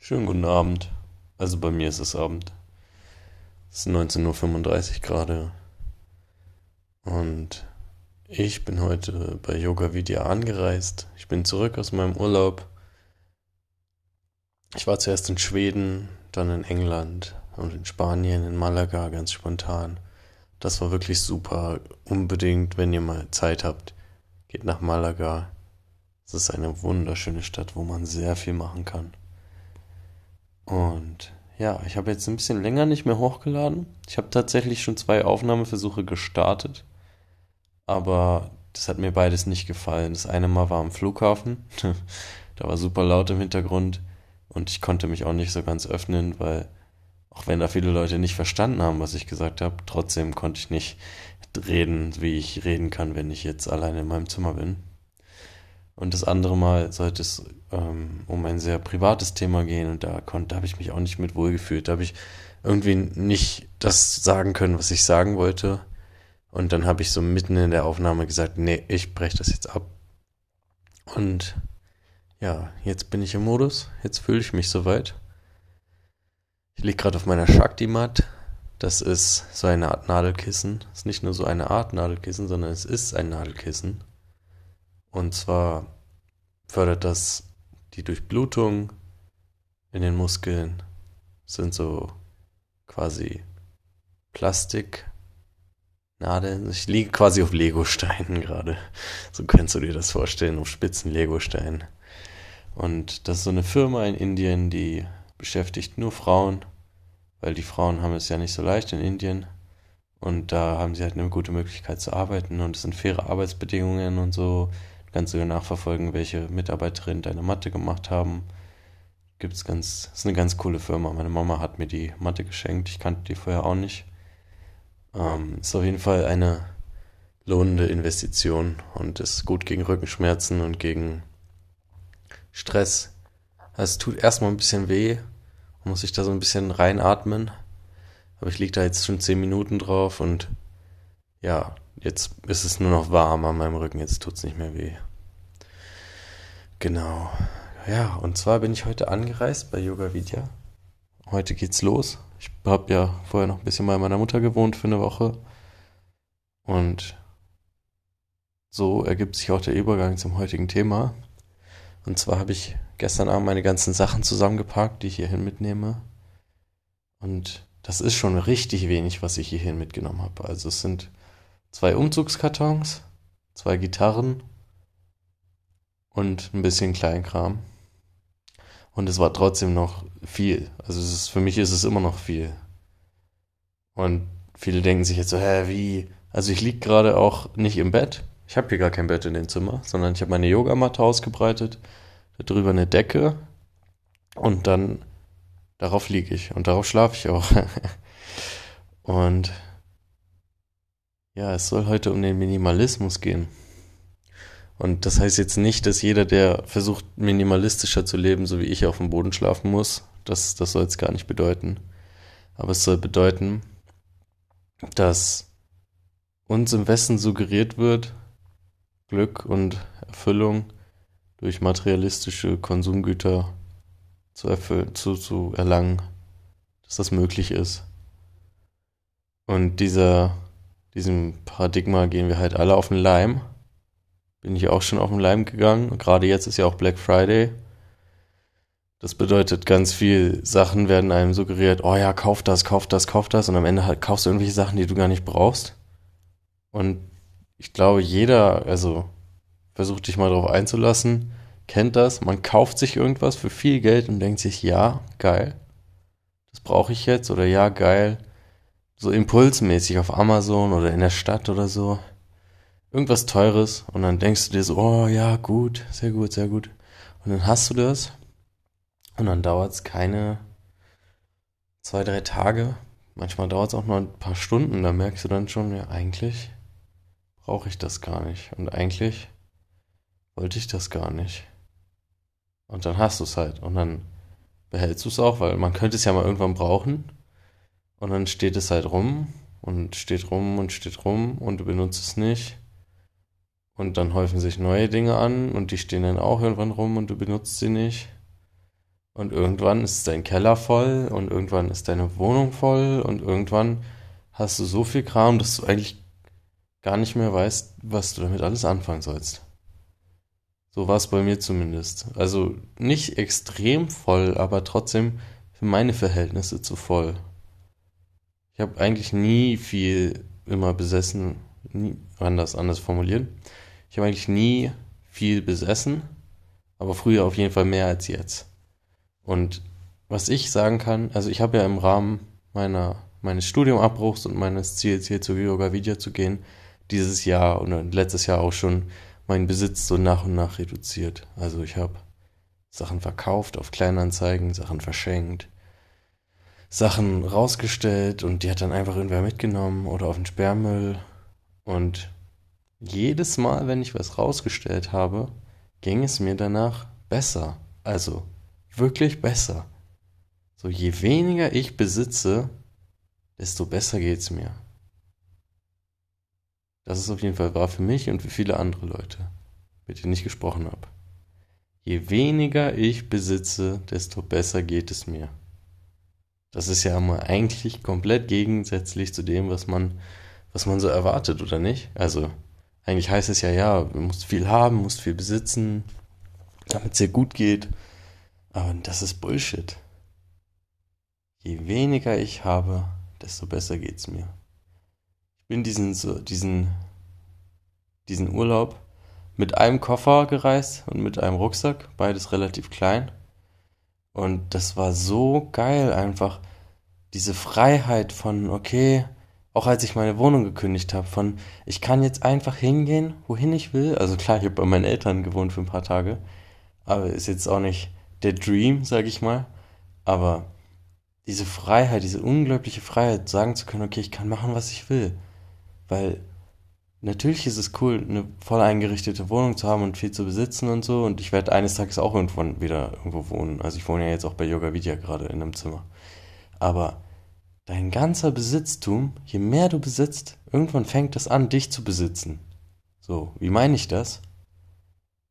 Schönen guten Abend. Also bei mir ist es Abend. Es ist 19.35 Uhr gerade. Und ich bin heute bei Yoga Vidya angereist. Ich bin zurück aus meinem Urlaub. Ich war zuerst in Schweden, dann in England und in Spanien, in Malaga, ganz spontan. Das war wirklich super. Unbedingt, wenn ihr mal Zeit habt, geht nach Malaga. Es ist eine wunderschöne Stadt, wo man sehr viel machen kann. Und ja, ich habe jetzt ein bisschen länger nicht mehr hochgeladen. Ich habe tatsächlich schon zwei Aufnahmeversuche gestartet, aber das hat mir beides nicht gefallen. Das eine Mal war am Flughafen, da war super laut im Hintergrund und ich konnte mich auch nicht so ganz öffnen, weil auch wenn da viele Leute nicht verstanden haben, was ich gesagt habe, trotzdem konnte ich nicht reden, wie ich reden kann, wenn ich jetzt alleine in meinem Zimmer bin. Und das andere Mal sollte es ähm, um ein sehr privates Thema gehen und da konnte, da habe ich mich auch nicht mit wohlgefühlt. Da habe ich irgendwie nicht das sagen können, was ich sagen wollte. Und dann habe ich so mitten in der Aufnahme gesagt, nee, ich breche das jetzt ab. Und ja, jetzt bin ich im Modus, jetzt fühle ich mich soweit. Ich liege gerade auf meiner Shakti-Mat. Das ist so eine Art Nadelkissen. Es ist nicht nur so eine Art Nadelkissen, sondern es ist ein Nadelkissen. Und zwar fördert das die Durchblutung in den Muskeln. Sind so quasi Plastiknadeln. Ich liege quasi auf Legosteinen gerade. So kannst du dir das vorstellen, auf spitzen Legosteinen. Und das ist so eine Firma in Indien, die beschäftigt nur Frauen, weil die Frauen haben es ja nicht so leicht in Indien. Und da haben sie halt eine gute Möglichkeit zu arbeiten und es sind faire Arbeitsbedingungen und so kannst du nachverfolgen, welche Mitarbeiterinnen deine Matte gemacht haben. Gibt's ganz, ist eine ganz coole Firma. Meine Mama hat mir die Matte geschenkt. Ich kannte die vorher auch nicht. Ähm, ist auf jeden Fall eine lohnende Investition und ist gut gegen Rückenschmerzen und gegen Stress. Also es tut erstmal ein bisschen weh. Man muss sich da so ein bisschen reinatmen. Aber ich liege da jetzt schon zehn Minuten drauf und ja, Jetzt ist es nur noch warm an meinem Rücken, jetzt tut es nicht mehr weh. Genau. Ja, und zwar bin ich heute angereist bei Yoga Vidya. Heute geht's los. Ich habe ja vorher noch ein bisschen bei meiner Mutter gewohnt für eine Woche. Und so ergibt sich auch der Übergang zum heutigen Thema. Und zwar habe ich gestern Abend meine ganzen Sachen zusammengepackt, die ich hierhin mitnehme. Und das ist schon richtig wenig, was ich hierhin mitgenommen habe. Also es sind zwei Umzugskartons, zwei Gitarren und ein bisschen Kleinkram. Und es war trotzdem noch viel. Also ist, für mich ist es immer noch viel. Und viele denken sich jetzt so, hä, wie? Also ich liege gerade auch nicht im Bett. Ich habe hier gar kein Bett in dem Zimmer, sondern ich habe meine Yogamatte ausgebreitet, darüber eine Decke und dann darauf liege ich und darauf schlafe ich auch. und ja, es soll heute um den Minimalismus gehen. Und das heißt jetzt nicht, dass jeder, der versucht, minimalistischer zu leben, so wie ich auf dem Boden schlafen muss. Das, das soll es gar nicht bedeuten. Aber es soll bedeuten, dass uns im Westen suggeriert wird, Glück und Erfüllung durch materialistische Konsumgüter zu, zu, zu erlangen, dass das möglich ist. Und dieser diesem Paradigma gehen wir halt alle auf den Leim. Bin ich auch schon auf den Leim gegangen. Gerade jetzt ist ja auch Black Friday. Das bedeutet, ganz viel Sachen werden einem suggeriert, oh ja, kauf das, kauf das, kauf das. Und am Ende halt kaufst du irgendwelche Sachen, die du gar nicht brauchst. Und ich glaube, jeder, also versucht dich mal darauf einzulassen, kennt das. Man kauft sich irgendwas für viel Geld und denkt sich, ja, geil. Das brauche ich jetzt. Oder ja, geil so impulsmäßig auf Amazon oder in der Stadt oder so. Irgendwas Teures und dann denkst du dir so, oh ja, gut, sehr gut, sehr gut. Und dann hast du das und dann dauert es keine zwei, drei Tage. Manchmal dauert es auch nur ein paar Stunden. Da merkst du dann schon, ja, eigentlich brauche ich das gar nicht. Und eigentlich wollte ich das gar nicht. Und dann hast du es halt. Und dann behältst du es auch, weil man könnte es ja mal irgendwann brauchen. Und dann steht es halt rum und steht rum und steht rum und du benutzt es nicht. Und dann häufen sich neue Dinge an und die stehen dann auch irgendwann rum und du benutzt sie nicht. Und irgendwann ist dein Keller voll und irgendwann ist deine Wohnung voll und irgendwann hast du so viel Kram, dass du eigentlich gar nicht mehr weißt, was du damit alles anfangen sollst. So war es bei mir zumindest. Also nicht extrem voll, aber trotzdem für meine Verhältnisse zu voll. Ich habe eigentlich nie viel immer besessen, nie, anders, anders formulieren. Ich habe eigentlich nie viel besessen, aber früher auf jeden Fall mehr als jetzt. Und was ich sagen kann, also ich habe ja im Rahmen meiner, meines Studiumabbruchs und meines Ziels hier zu Yoga Video zu gehen, dieses Jahr und letztes Jahr auch schon meinen Besitz so nach und nach reduziert. Also ich habe Sachen verkauft auf Kleinanzeigen, Sachen verschenkt, Sachen rausgestellt und die hat dann einfach irgendwer mitgenommen oder auf den Sperrmüll. Und jedes Mal, wenn ich was rausgestellt habe, ging es mir danach besser. Also wirklich besser. So je weniger ich besitze, desto besser geht's mir. Das ist auf jeden Fall wahr für mich und für viele andere Leute, mit denen ich gesprochen habe. Je weniger ich besitze, desto besser geht es mir. Das ist ja mal eigentlich komplett gegensätzlich zu dem, was man, was man so erwartet, oder nicht? Also, eigentlich heißt es ja, ja, du musst viel haben, musst viel besitzen, damit es dir gut geht. Aber das ist Bullshit. Je weniger ich habe, desto besser geht's mir bin diesen, diesen, diesen Urlaub mit einem Koffer gereist und mit einem Rucksack, beides relativ klein. Und das war so geil, einfach diese Freiheit von, okay, auch als ich meine Wohnung gekündigt habe, von, ich kann jetzt einfach hingehen, wohin ich will. Also klar, ich habe bei meinen Eltern gewohnt für ein paar Tage, aber ist jetzt auch nicht der Dream, sag ich mal. Aber diese Freiheit, diese unglaubliche Freiheit, sagen zu können, okay, ich kann machen, was ich will. Weil natürlich ist es cool, eine voll eingerichtete Wohnung zu haben und viel zu besitzen und so. Und ich werde eines Tages auch irgendwann wieder irgendwo wohnen. Also ich wohne ja jetzt auch bei Yoga Vidya gerade in einem Zimmer. Aber dein ganzer Besitztum, je mehr du besitzt, irgendwann fängt das an, dich zu besitzen. So, wie meine ich das?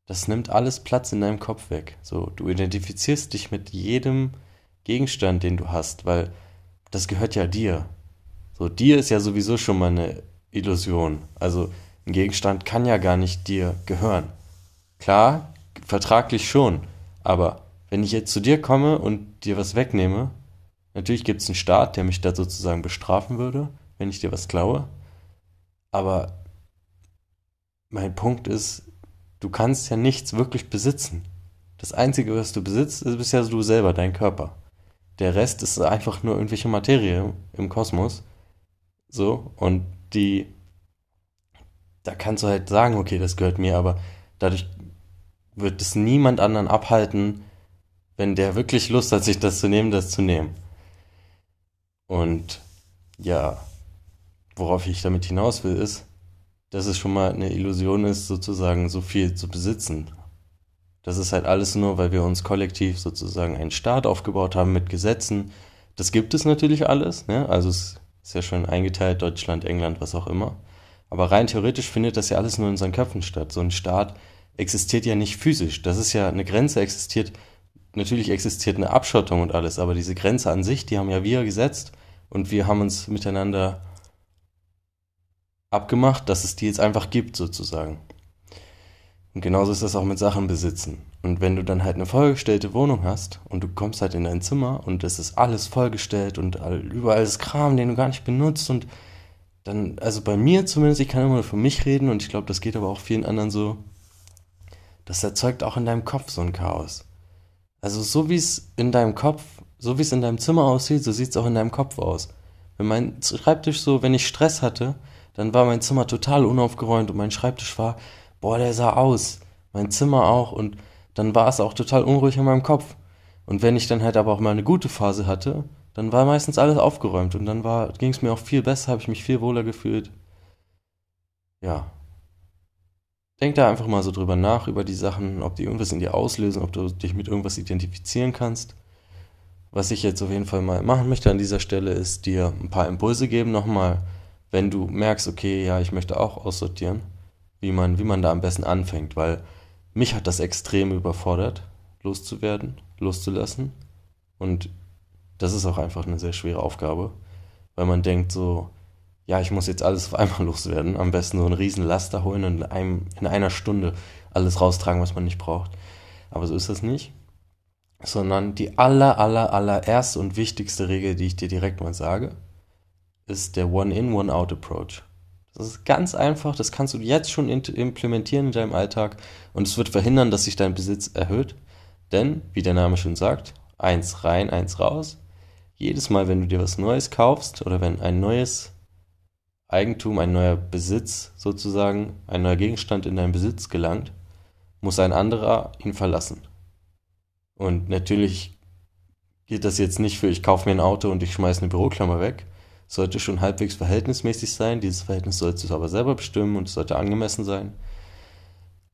Das nimmt alles Platz in deinem Kopf weg. So, du identifizierst dich mit jedem Gegenstand, den du hast, weil das gehört ja dir. So, dir ist ja sowieso schon mal eine Illusion. Also ein Gegenstand kann ja gar nicht dir gehören. Klar, vertraglich schon, aber wenn ich jetzt zu dir komme und dir was wegnehme, natürlich gibt es einen Staat, der mich da sozusagen bestrafen würde, wenn ich dir was klaue, aber mein Punkt ist, du kannst ja nichts wirklich besitzen. Das Einzige, was du besitzt, ist bisher du selber, dein Körper. Der Rest ist einfach nur irgendwelche Materie im Kosmos. So, und die, da kannst du halt sagen, okay, das gehört mir, aber dadurch wird es niemand anderen abhalten, wenn der wirklich Lust hat, sich das zu nehmen, das zu nehmen. Und ja, worauf ich damit hinaus will, ist, dass es schon mal eine Illusion ist, sozusagen so viel zu besitzen. Das ist halt alles nur, weil wir uns kollektiv sozusagen einen Staat aufgebaut haben mit Gesetzen. Das gibt es natürlich alles, ne? Also es ist ja schon eingeteilt, Deutschland, England, was auch immer. Aber rein theoretisch findet das ja alles nur in unseren Köpfen statt. So ein Staat existiert ja nicht physisch. Das ist ja eine Grenze existiert. Natürlich existiert eine Abschottung und alles, aber diese Grenze an sich, die haben ja wir gesetzt und wir haben uns miteinander abgemacht, dass es die jetzt einfach gibt, sozusagen. Und genauso ist das auch mit Sachen besitzen. Und wenn du dann halt eine vollgestellte Wohnung hast und du kommst halt in dein Zimmer und es ist alles vollgestellt und überall ist Kram, den du gar nicht benutzt und dann, also bei mir zumindest, ich kann immer nur für mich reden und ich glaube, das geht aber auch vielen anderen so, das erzeugt auch in deinem Kopf so ein Chaos. Also so wie es in deinem Kopf, so wie es in deinem Zimmer aussieht, so sieht es auch in deinem Kopf aus. Wenn mein Schreibtisch so, wenn ich Stress hatte, dann war mein Zimmer total unaufgeräumt und mein Schreibtisch war boah, der sah aus. Mein Zimmer auch und dann war es auch total unruhig in meinem Kopf. Und wenn ich dann halt aber auch mal eine gute Phase hatte, dann war meistens alles aufgeräumt und dann ging es mir auch viel besser, habe ich mich viel wohler gefühlt. Ja. Denk da einfach mal so drüber nach, über die Sachen, ob die irgendwas in dir auslösen, ob du dich mit irgendwas identifizieren kannst. Was ich jetzt auf jeden Fall mal machen möchte an dieser Stelle, ist dir ein paar Impulse geben nochmal, wenn du merkst, okay, ja, ich möchte auch aussortieren wie man, wie man da am besten anfängt, weil mich hat das extrem überfordert, loszuwerden. loszulassen. Und das ist auch einfach eine sehr schwere Aufgabe, weil man denkt so, ja, ich muss jetzt alles auf einmal loswerden. Am besten so einen riesen Laster holen und in, einem, in einer Stunde alles raustragen, was man nicht braucht. Aber so ist das nicht. Sondern die aller, aller, allererste und wichtigste Regel, die ich dir direkt mal sage, ist der One-in, One-out-Approach. Das ist ganz einfach, das kannst du jetzt schon implementieren in deinem Alltag und es wird verhindern, dass sich dein Besitz erhöht. Denn, wie der Name schon sagt, eins rein, eins raus. Jedes Mal, wenn du dir was Neues kaufst oder wenn ein neues Eigentum, ein neuer Besitz sozusagen, ein neuer Gegenstand in deinen Besitz gelangt, muss ein anderer ihn verlassen. Und natürlich geht das jetzt nicht für, ich kaufe mir ein Auto und ich schmeiße eine Büroklammer weg. Sollte schon halbwegs verhältnismäßig sein. Dieses Verhältnis sollst du aber selber bestimmen und es sollte angemessen sein.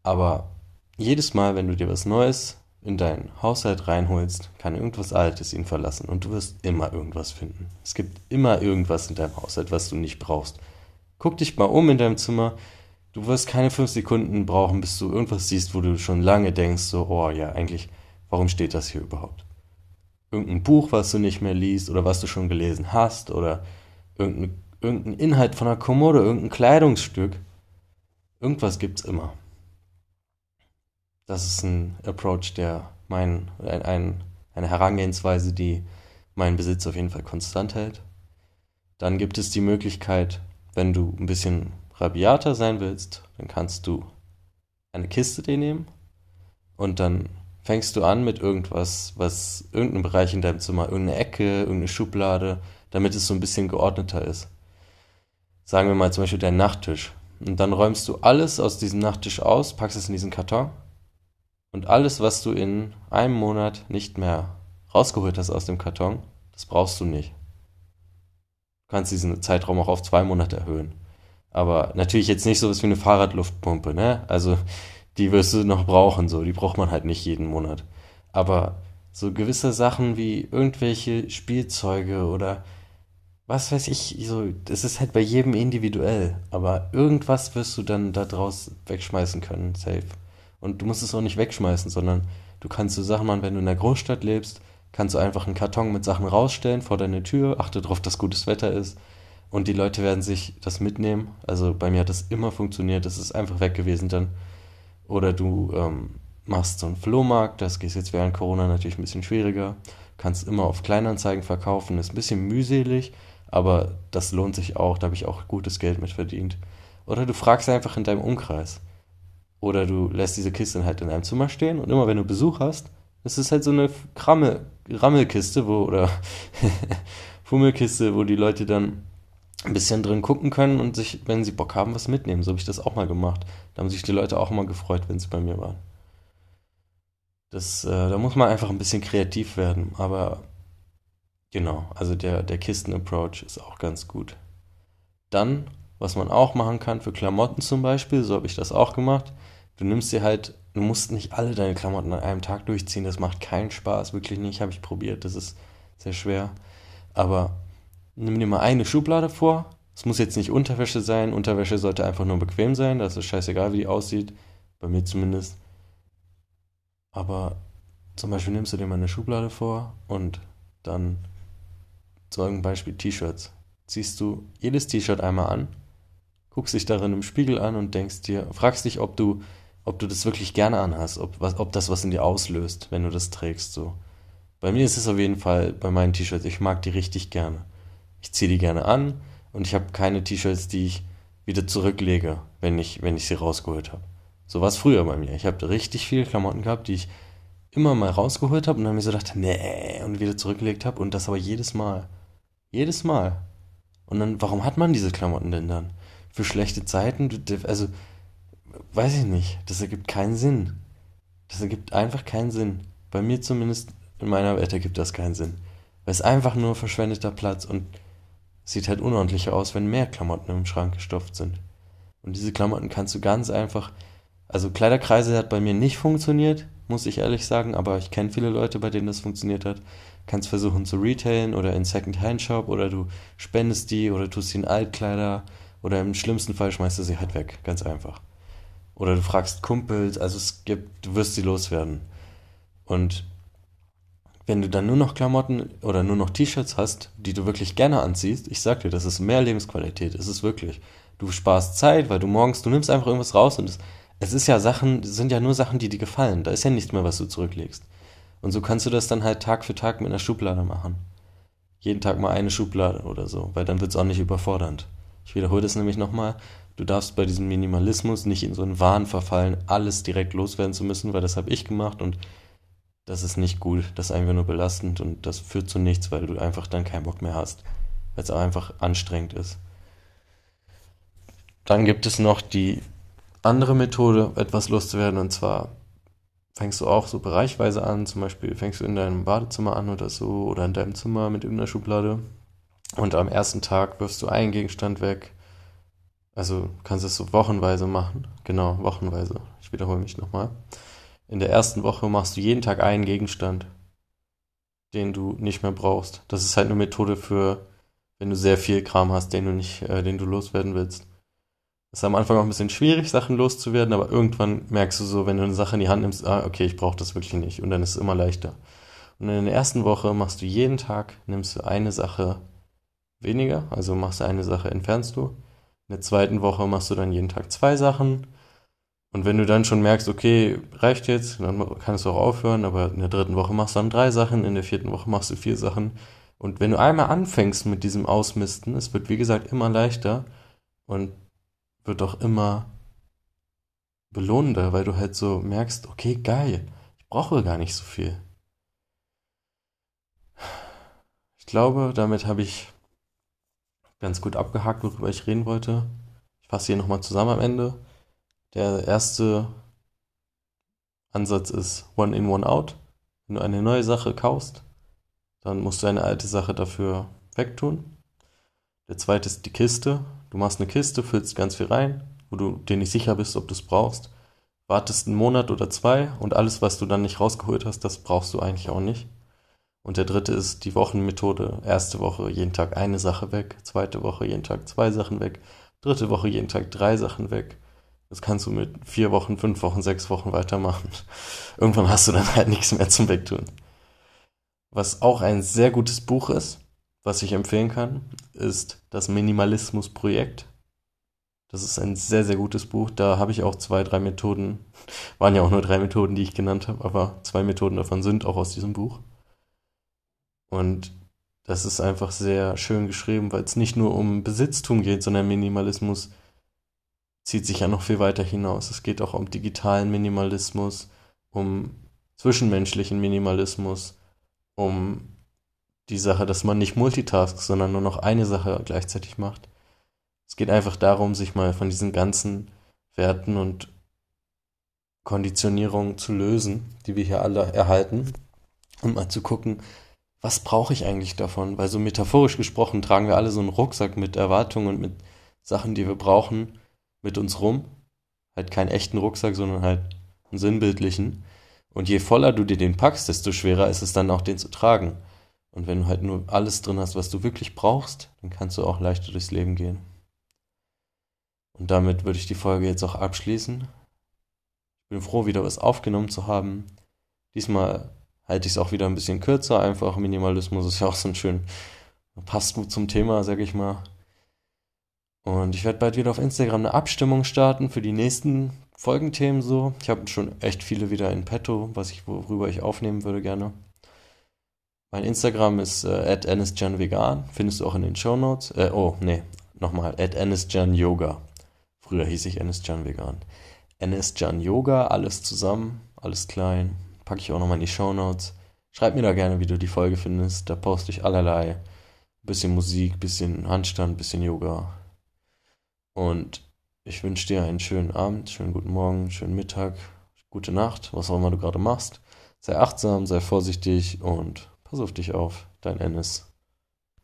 Aber jedes Mal, wenn du dir was Neues in deinen Haushalt reinholst, kann irgendwas Altes ihn verlassen und du wirst immer irgendwas finden. Es gibt immer irgendwas in deinem Haushalt, was du nicht brauchst. Guck dich mal um in deinem Zimmer. Du wirst keine fünf Sekunden brauchen, bis du irgendwas siehst, wo du schon lange denkst, so, oh ja, eigentlich, warum steht das hier überhaupt? Irgendein Buch, was du nicht mehr liest oder was du schon gelesen hast oder irgendein, irgendein Inhalt von einer Kommode, irgendein Kleidungsstück. Irgendwas gibt's immer. Das ist ein Approach, der mein, ein, eine Herangehensweise, die meinen Besitz auf jeden Fall konstant hält. Dann gibt es die Möglichkeit, wenn du ein bisschen rabiater sein willst, dann kannst du eine Kiste dir nehmen und dann fängst du an mit irgendwas, was irgendein Bereich in deinem Zimmer, irgendeine Ecke, irgendeine Schublade, damit es so ein bisschen geordneter ist. Sagen wir mal zum Beispiel deinen Nachttisch. Und dann räumst du alles aus diesem Nachttisch aus, packst es in diesen Karton und alles, was du in einem Monat nicht mehr rausgeholt hast aus dem Karton, das brauchst du nicht. Du kannst diesen Zeitraum auch auf zwei Monate erhöhen. Aber natürlich jetzt nicht so was wie eine Fahrradluftpumpe, ne? Also die wirst du noch brauchen, so. Die braucht man halt nicht jeden Monat. Aber so gewisse Sachen wie irgendwelche Spielzeuge oder was weiß ich, so, das ist halt bei jedem individuell. Aber irgendwas wirst du dann da draus wegschmeißen können, safe. Und du musst es auch nicht wegschmeißen, sondern du kannst so Sachen machen, wenn du in der Großstadt lebst, kannst du einfach einen Karton mit Sachen rausstellen vor deine Tür, achte darauf, dass gutes Wetter ist und die Leute werden sich das mitnehmen. Also bei mir hat das immer funktioniert, das ist einfach weg gewesen dann. Oder du ähm, machst so einen Flohmarkt, das geht jetzt während Corona natürlich ein bisschen schwieriger, kannst immer auf Kleinanzeigen verkaufen, ist ein bisschen mühselig, aber das lohnt sich auch, da habe ich auch gutes Geld mit verdient. Oder du fragst einfach in deinem Umkreis. Oder du lässt diese Kiste halt in einem Zimmer stehen und immer wenn du Besuch hast, ist es halt so eine Krammel, Rammelkiste, wo, oder Fummelkiste, wo die Leute dann ein bisschen drin gucken können und sich, wenn sie Bock haben, was mitnehmen. So habe ich das auch mal gemacht. Da haben sich die Leute auch immer gefreut, wenn sie bei mir waren. Das, äh, da muss man einfach ein bisschen kreativ werden, aber genau, also der, der Kisten-Approach ist auch ganz gut. Dann, was man auch machen kann für Klamotten zum Beispiel, so habe ich das auch gemacht, du nimmst dir halt, du musst nicht alle deine Klamotten an einem Tag durchziehen, das macht keinen Spaß, wirklich nicht, habe ich probiert, das ist sehr schwer. Aber nimm dir mal eine Schublade vor, es muss jetzt nicht Unterwäsche sein, Unterwäsche sollte einfach nur bequem sein, das ist scheißegal, wie die aussieht, bei mir zumindest. Aber zum Beispiel nimmst du dir mal eine Schublade vor und dann zum Beispiel T-Shirts. Ziehst du jedes T-Shirt einmal an, guckst dich darin im Spiegel an und denkst dir, fragst dich, ob du ob du das wirklich gerne anhast, ob, was, ob das was in dir auslöst, wenn du das trägst. So. Bei mir ist es auf jeden Fall bei meinen T-Shirts, ich mag die richtig gerne. Ich ziehe die gerne an und ich habe keine T-Shirts, die ich wieder zurücklege, wenn ich, wenn ich sie rausgeholt habe. So war es früher bei mir. Ich habe richtig viele Klamotten gehabt, die ich immer mal rausgeholt habe und dann mir so gedacht, nee, und wieder zurückgelegt habe und das aber jedes Mal. Jedes Mal. Und dann, warum hat man diese Klamotten denn dann? Für schlechte Zeiten? Also, weiß ich nicht. Das ergibt keinen Sinn. Das ergibt einfach keinen Sinn. Bei mir zumindest in meiner Welt ergibt das keinen Sinn. Weil es einfach nur verschwendeter Platz und sieht halt unordentlicher aus, wenn mehr Klamotten im Schrank gestopft sind. Und diese Klamotten kannst du ganz einfach. Also Kleiderkreise hat bei mir nicht funktioniert, muss ich ehrlich sagen, aber ich kenne viele Leute, bei denen das funktioniert hat. Kannst versuchen zu retailen oder in Second-Hand-Shop oder du spendest die oder tust sie in Altkleider oder im schlimmsten Fall schmeißt du sie halt weg. Ganz einfach. Oder du fragst Kumpels, also es gibt, du wirst sie loswerden. Und wenn du dann nur noch Klamotten oder nur noch T-Shirts hast, die du wirklich gerne anziehst, ich sag dir, das ist mehr Lebensqualität. Es ist wirklich. Du sparst Zeit, weil du morgens, du nimmst einfach irgendwas raus und es, es ist ja Sachen, sind ja nur Sachen, die dir gefallen. Da ist ja nichts mehr, was du zurücklegst. Und so kannst du das dann halt Tag für Tag mit einer Schublade machen. Jeden Tag mal eine Schublade oder so, weil dann wird es auch nicht überfordernd. Ich wiederhole das nämlich nochmal. Du darfst bei diesem Minimalismus nicht in so einen Wahn verfallen, alles direkt loswerden zu müssen, weil das habe ich gemacht und das ist nicht gut, das ist einfach nur belastend und das führt zu nichts, weil du einfach dann keinen Bock mehr hast, weil es auch einfach anstrengend ist. Dann gibt es noch die andere Methode, etwas loszuwerden und zwar fängst du auch so bereichweise an, zum Beispiel fängst du in deinem Badezimmer an oder so oder in deinem Zimmer mit irgendeiner Schublade und am ersten Tag wirfst du einen Gegenstand weg. Also kannst du es so wochenweise machen. Genau, wochenweise. Ich wiederhole mich nochmal. In der ersten Woche machst du jeden Tag einen Gegenstand, den du nicht mehr brauchst. Das ist halt eine Methode für, wenn du sehr viel Kram hast, den du nicht, äh, den du loswerden willst. Es ist am Anfang auch ein bisschen schwierig, Sachen loszuwerden, aber irgendwann merkst du so, wenn du eine Sache in die Hand nimmst, ah, okay, ich brauche das wirklich nicht. Und dann ist es immer leichter. Und in der ersten Woche machst du jeden Tag, nimmst du eine Sache weniger, also machst du eine Sache, entfernst du. In der zweiten Woche machst du dann jeden Tag zwei Sachen. Und wenn du dann schon merkst, okay, reicht jetzt, dann kannst du auch aufhören, aber in der dritten Woche machst du dann drei Sachen, in der vierten Woche machst du vier Sachen. Und wenn du einmal anfängst mit diesem Ausmisten, es wird wie gesagt immer leichter und wird auch immer belohnender, weil du halt so merkst, okay, geil, ich brauche gar nicht so viel. Ich glaube, damit habe ich ganz gut abgehakt, worüber ich reden wollte. Ich fasse hier nochmal zusammen am Ende. Der erste Ansatz ist One in, One out. Wenn du eine neue Sache kaufst, dann musst du eine alte Sache dafür wegtun. Der zweite ist die Kiste. Du machst eine Kiste, füllst ganz viel rein, wo du dir nicht sicher bist, ob du es brauchst. Wartest einen Monat oder zwei und alles, was du dann nicht rausgeholt hast, das brauchst du eigentlich auch nicht. Und der dritte ist die Wochenmethode. Erste Woche jeden Tag eine Sache weg, zweite Woche jeden Tag zwei Sachen weg, dritte Woche jeden Tag drei Sachen weg. Das kannst du mit vier Wochen, fünf Wochen, sechs Wochen weitermachen. Irgendwann hast du dann halt nichts mehr zum Wegtun. Was auch ein sehr gutes Buch ist, was ich empfehlen kann, ist das Minimalismus-Projekt. Das ist ein sehr, sehr gutes Buch. Da habe ich auch zwei, drei Methoden. Waren ja auch nur drei Methoden, die ich genannt habe, aber zwei Methoden davon sind auch aus diesem Buch. Und das ist einfach sehr schön geschrieben, weil es nicht nur um Besitztum geht, sondern Minimalismus zieht sich ja noch viel weiter hinaus. Es geht auch um digitalen Minimalismus, um zwischenmenschlichen Minimalismus, um die Sache, dass man nicht multitaskt, sondern nur noch eine Sache gleichzeitig macht. Es geht einfach darum, sich mal von diesen ganzen Werten und Konditionierungen zu lösen, die wir hier alle erhalten, und mal zu gucken, was brauche ich eigentlich davon? Weil so metaphorisch gesprochen tragen wir alle so einen Rucksack mit Erwartungen und mit Sachen, die wir brauchen, mit uns rum. Halt keinen echten Rucksack, sondern halt einen sinnbildlichen. Und je voller du dir den packst, desto schwerer ist es dann auch, den zu tragen. Und wenn du halt nur alles drin hast, was du wirklich brauchst, dann kannst du auch leichter durchs Leben gehen. Und damit würde ich die Folge jetzt auch abschließen. Ich bin froh, wieder was aufgenommen zu haben. Diesmal halte ich es auch wieder ein bisschen kürzer. Einfach Minimalismus ist ja auch so ein schön, passt gut zum Thema, sag ich mal. Und ich werde bald wieder auf Instagram eine Abstimmung starten für die nächsten Folgenthemen so. Ich habe schon echt viele wieder in petto, was ich, worüber ich aufnehmen würde gerne. Mein Instagram ist äh, @anisjanvegan, findest du auch in den Show Notes. Äh, oh, nee, nochmal, @anisjanyoga. Früher hieß ich anisjanvegan. anisjanyoga, alles zusammen, alles klein, Packe ich auch nochmal in die Show Notes. Schreib mir da gerne, wie du die Folge findest. Da poste ich allerlei. Bisschen Musik, bisschen Handstand, bisschen Yoga. Und ich wünsche dir einen schönen Abend, schönen guten Morgen, schönen Mittag, gute Nacht, was auch immer du gerade machst. Sei achtsam, sei vorsichtig und pass auf dich auf. Dein Ennis.